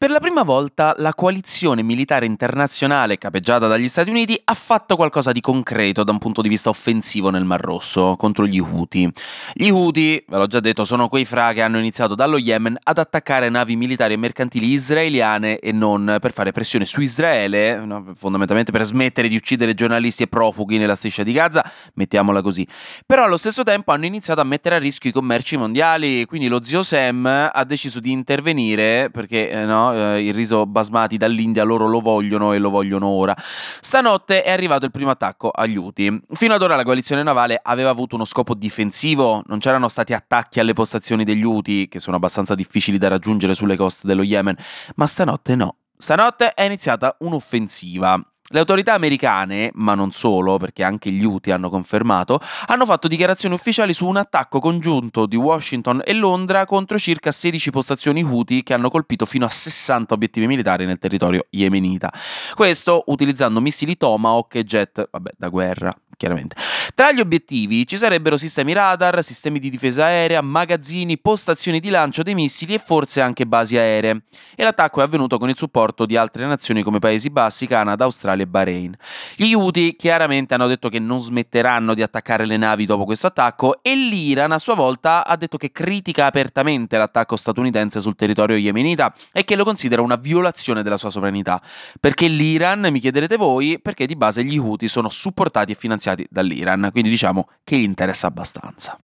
Per la prima volta la coalizione militare internazionale capeggiata dagli Stati Uniti ha fatto qualcosa di concreto da un punto di vista offensivo nel Mar Rosso contro gli Houthi. Gli Houthi, ve l'ho già detto, sono quei fra che hanno iniziato dallo Yemen ad attaccare navi militari e mercantili israeliane e non per fare pressione su Israele, no, fondamentalmente per smettere di uccidere giornalisti e profughi nella striscia di Gaza, mettiamola così. Però allo stesso tempo hanno iniziato a mettere a rischio i commerci mondiali, quindi lo zio Sam ha deciso di intervenire perché eh, eh, il riso basmati dall'India loro lo vogliono e lo vogliono ora. Stanotte è arrivato il primo attacco agli Houthi. Fino ad ora la coalizione navale aveva avuto uno scopo difensivo, non c'erano stati attacchi alle postazioni degli Houthi, che sono abbastanza difficili da raggiungere sulle coste dello Yemen, ma stanotte no. Stanotte è iniziata un'offensiva. Le autorità americane, ma non solo, perché anche gli UTI hanno confermato, hanno fatto dichiarazioni ufficiali su un attacco congiunto di Washington e Londra contro circa 16 postazioni Houthi che hanno colpito fino a 60 obiettivi militari nel territorio yemenita. Questo utilizzando missili Tomahawk e jet, vabbè, da guerra, chiaramente. Tra gli obiettivi ci sarebbero sistemi radar, sistemi di difesa aerea, magazzini, postazioni di lancio dei missili e forse anche basi aeree. E l'attacco è avvenuto con il supporto di altre nazioni come Paesi Bassi, Canada, Australia e Bahrain. Gli Houthi chiaramente hanno detto che non smetteranno di attaccare le navi dopo questo attacco e l'Iran a sua volta ha detto che critica apertamente l'attacco statunitense sul territorio yemenita e che lo considera una violazione della sua sovranità. Perché l'Iran, mi chiederete voi, perché di base gli Houthi sono supportati e finanziati dall'Iran quindi diciamo che gli interessa abbastanza.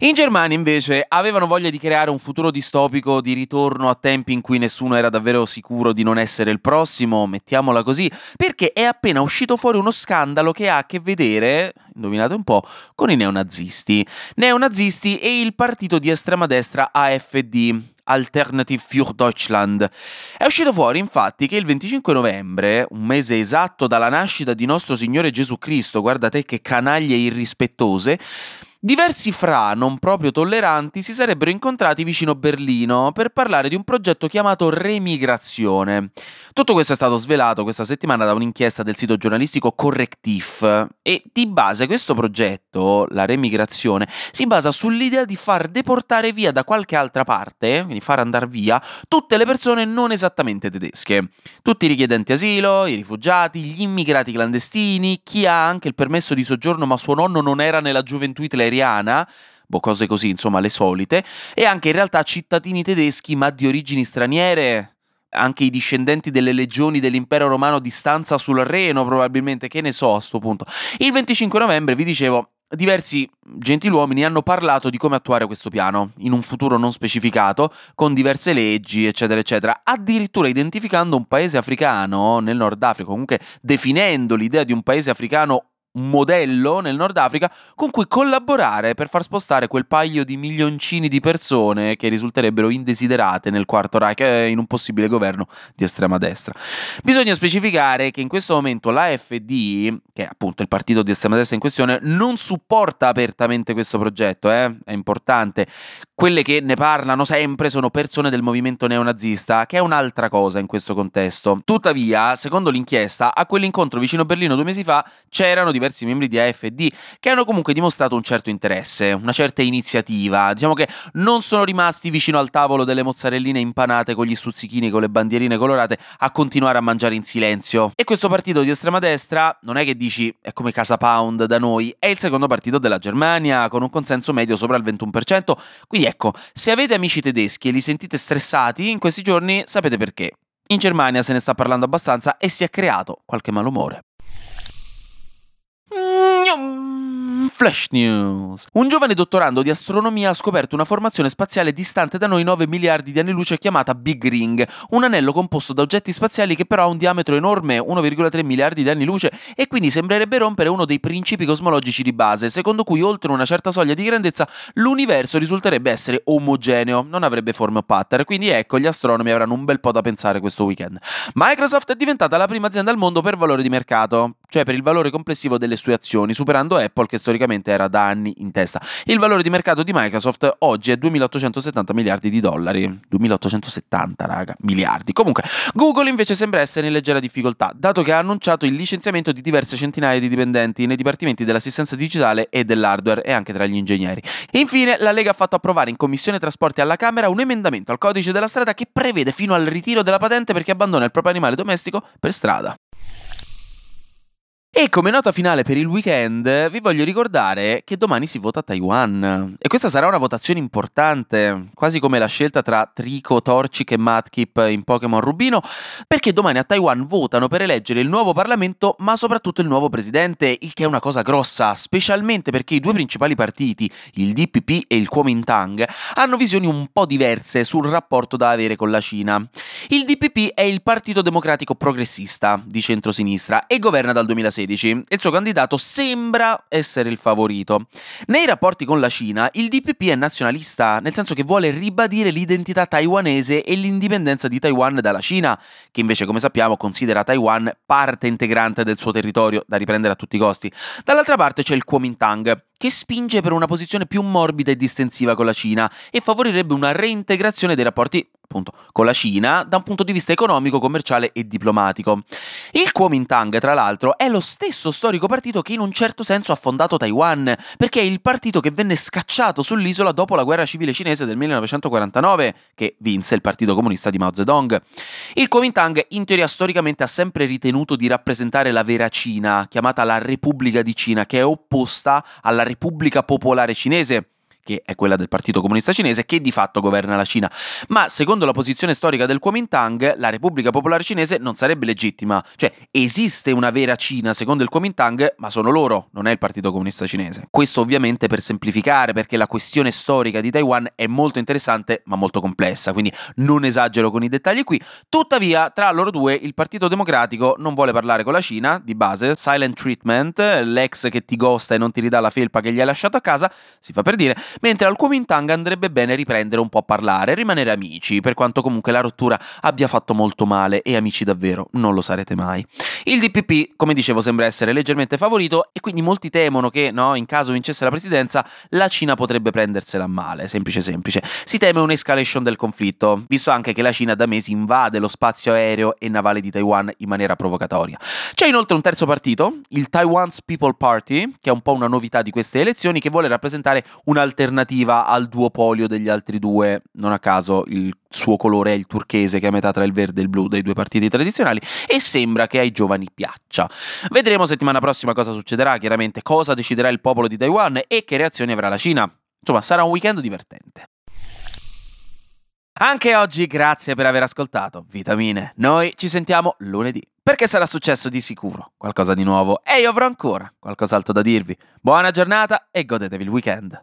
In Germania invece avevano voglia di creare un futuro distopico di ritorno a tempi in cui nessuno era davvero sicuro di non essere il prossimo, mettiamola così, perché è appena uscito fuori uno scandalo che ha a che vedere, indovinate un po', con i neonazisti. Neonazisti e il partito di estrema destra AfD, Alternative für Deutschland. È uscito fuori infatti che il 25 novembre, un mese esatto dalla nascita di nostro Signore Gesù Cristo, guardate che canaglie irrispettose, Diversi fra non proprio tolleranti si sarebbero incontrati vicino Berlino per parlare di un progetto chiamato Remigrazione. Tutto questo è stato svelato questa settimana da un'inchiesta del sito giornalistico Correctif e di base questo progetto, la remigrazione, si basa sull'idea di far deportare via da qualche altra parte, quindi far andare via, tutte le persone non esattamente tedesche. Tutti i richiedenti asilo, i rifugiati, gli immigrati clandestini, chi ha anche il permesso di soggiorno ma suo nonno non era nella gioventù hitleriana nigeriana, boh, cose così, insomma, le solite, e anche in realtà cittadini tedeschi ma di origini straniere, anche i discendenti delle legioni dell'impero romano di stanza sul Reno, probabilmente, che ne so a questo punto. Il 25 novembre, vi dicevo, diversi gentiluomini hanno parlato di come attuare questo piano in un futuro non specificato, con diverse leggi, eccetera, eccetera, addirittura identificando un paese africano nel Nord Africa, comunque definendo l'idea di un paese africano modello nel Nord Africa con cui collaborare per far spostare quel paio di milioncini di persone che risulterebbero indesiderate nel quarto Reich eh, in un possibile governo di estrema destra. Bisogna specificare che in questo momento l'AFD, che è appunto il partito di estrema destra in questione, non supporta apertamente questo progetto, eh? è importante. Quelle che ne parlano sempre sono persone del movimento neonazista, che è un'altra cosa in questo contesto. Tuttavia, secondo l'inchiesta, a quell'incontro vicino a Berlino due mesi fa c'erano diversi diversi membri di AFD che hanno comunque dimostrato un certo interesse, una certa iniziativa. Diciamo che non sono rimasti vicino al tavolo delle mozzarelline impanate con gli stuzzichini con le bandierine colorate a continuare a mangiare in silenzio. E questo partito di estrema destra non è che dici è come Casa Pound da noi, è il secondo partito della Germania con un consenso medio sopra il 21%. Quindi ecco, se avete amici tedeschi e li sentite stressati in questi giorni sapete perché. In Germania se ne sta parlando abbastanza e si è creato qualche malumore. Flash News. Un giovane dottorando di astronomia ha scoperto una formazione spaziale distante da noi 9 miliardi di anni luce chiamata Big Ring, un anello composto da oggetti spaziali che però ha un diametro enorme, 1,3 miliardi di anni luce, e quindi sembrerebbe rompere uno dei principi cosmologici di base, secondo cui oltre una certa soglia di grandezza l'universo risulterebbe essere omogeneo, non avrebbe forme o pattern, quindi ecco gli astronomi avranno un bel po' da pensare questo weekend. Microsoft è diventata la prima azienda al mondo per valore di mercato, cioè per il valore complessivo delle sue azioni, superando Apple che storicamente era da anni in testa. Il valore di mercato di Microsoft oggi è 2870 miliardi di dollari. 2870, raga, miliardi. Comunque, Google invece sembra essere in leggera difficoltà, dato che ha annunciato il licenziamento di diverse centinaia di dipendenti nei dipartimenti dell'assistenza digitale e dell'hardware e anche tra gli ingegneri. Infine, la Lega ha fatto approvare in Commissione Trasporti alla Camera un emendamento al codice della strada che prevede fino al ritiro della patente per chi abbandona il proprio animale domestico per strada. E come nota finale per il weekend vi voglio ricordare che domani si vota a Taiwan e questa sarà una votazione importante, quasi come la scelta tra Trico, Torchic e Madkip in Pokémon Rubino, perché domani a Taiwan votano per eleggere il nuovo Parlamento ma soprattutto il nuovo presidente, il che è una cosa grossa, specialmente perché i due principali partiti, il DPP e il Kuomintang, hanno visioni un po' diverse sul rapporto da avere con la Cina. Il DPP è il Partito Democratico Progressista di centrosinistra e governa dal 2016 e il suo candidato sembra essere il favorito. Nei rapporti con la Cina, il DPP è nazionalista, nel senso che vuole ribadire l'identità taiwanese e l'indipendenza di Taiwan dalla Cina, che invece, come sappiamo, considera Taiwan parte integrante del suo territorio da riprendere a tutti i costi. Dall'altra parte c'è il Kuomintang, che spinge per una posizione più morbida e distensiva con la Cina e favorirebbe una reintegrazione dei rapporti appunto con la Cina da un punto di vista economico, commerciale e diplomatico. Il Kuomintang, tra l'altro, è lo stesso storico partito che in un certo senso ha fondato Taiwan, perché è il partito che venne scacciato sull'isola dopo la guerra civile cinese del 1949, che vinse il Partito Comunista di Mao Zedong. Il Kuomintang in teoria storicamente ha sempre ritenuto di rappresentare la vera Cina, chiamata la Repubblica di Cina, che è opposta alla Repubblica Popolare Cinese, che è quella del Partito Comunista Cinese, che di fatto governa la Cina. Ma secondo la posizione storica del Kuomintang, la Repubblica Popolare Cinese non sarebbe legittima. Cioè, esiste una vera Cina secondo il Kuomintang, ma sono loro, non è il Partito Comunista Cinese. Questo ovviamente per semplificare, perché la questione storica di Taiwan è molto interessante, ma molto complessa, quindi non esagero con i dettagli qui. Tuttavia, tra loro due, il Partito Democratico non vuole parlare con la Cina, di base, silent treatment, l'ex che ti gosta e non ti ridà la felpa che gli hai lasciato a casa, si fa per dire, mentre al Kuomintang andrebbe bene riprendere un po' a parlare e rimanere amici, per quanto comunque la rottura abbia fatto molto male e amici davvero non lo sarete mai. Il DPP, come dicevo, sembra essere leggermente favorito e quindi molti temono che, no, in caso vincesse la presidenza, la Cina potrebbe prendersela a male, semplice semplice. Si teme un'escalation del conflitto, visto anche che la Cina da mesi invade lo spazio aereo e navale di Taiwan in maniera provocatoria. C'è inoltre un terzo partito, il Taiwan's People Party, che è un po' una novità di queste elezioni, che vuole rappresentare un'alternativa al duopolio degli altri due, non a caso il suo colore è il turchese che è a metà tra il verde e il blu dei due partiti tradizionali e sembra che ai giovani piaccia. Vedremo settimana prossima cosa succederà, chiaramente cosa deciderà il popolo di Taiwan e che reazioni avrà la Cina. Insomma, sarà un weekend divertente. Anche oggi grazie per aver ascoltato Vitamine. Noi ci sentiamo lunedì, perché sarà successo di sicuro qualcosa di nuovo e io avrò ancora qualcos'altro da dirvi. Buona giornata e godetevi il weekend.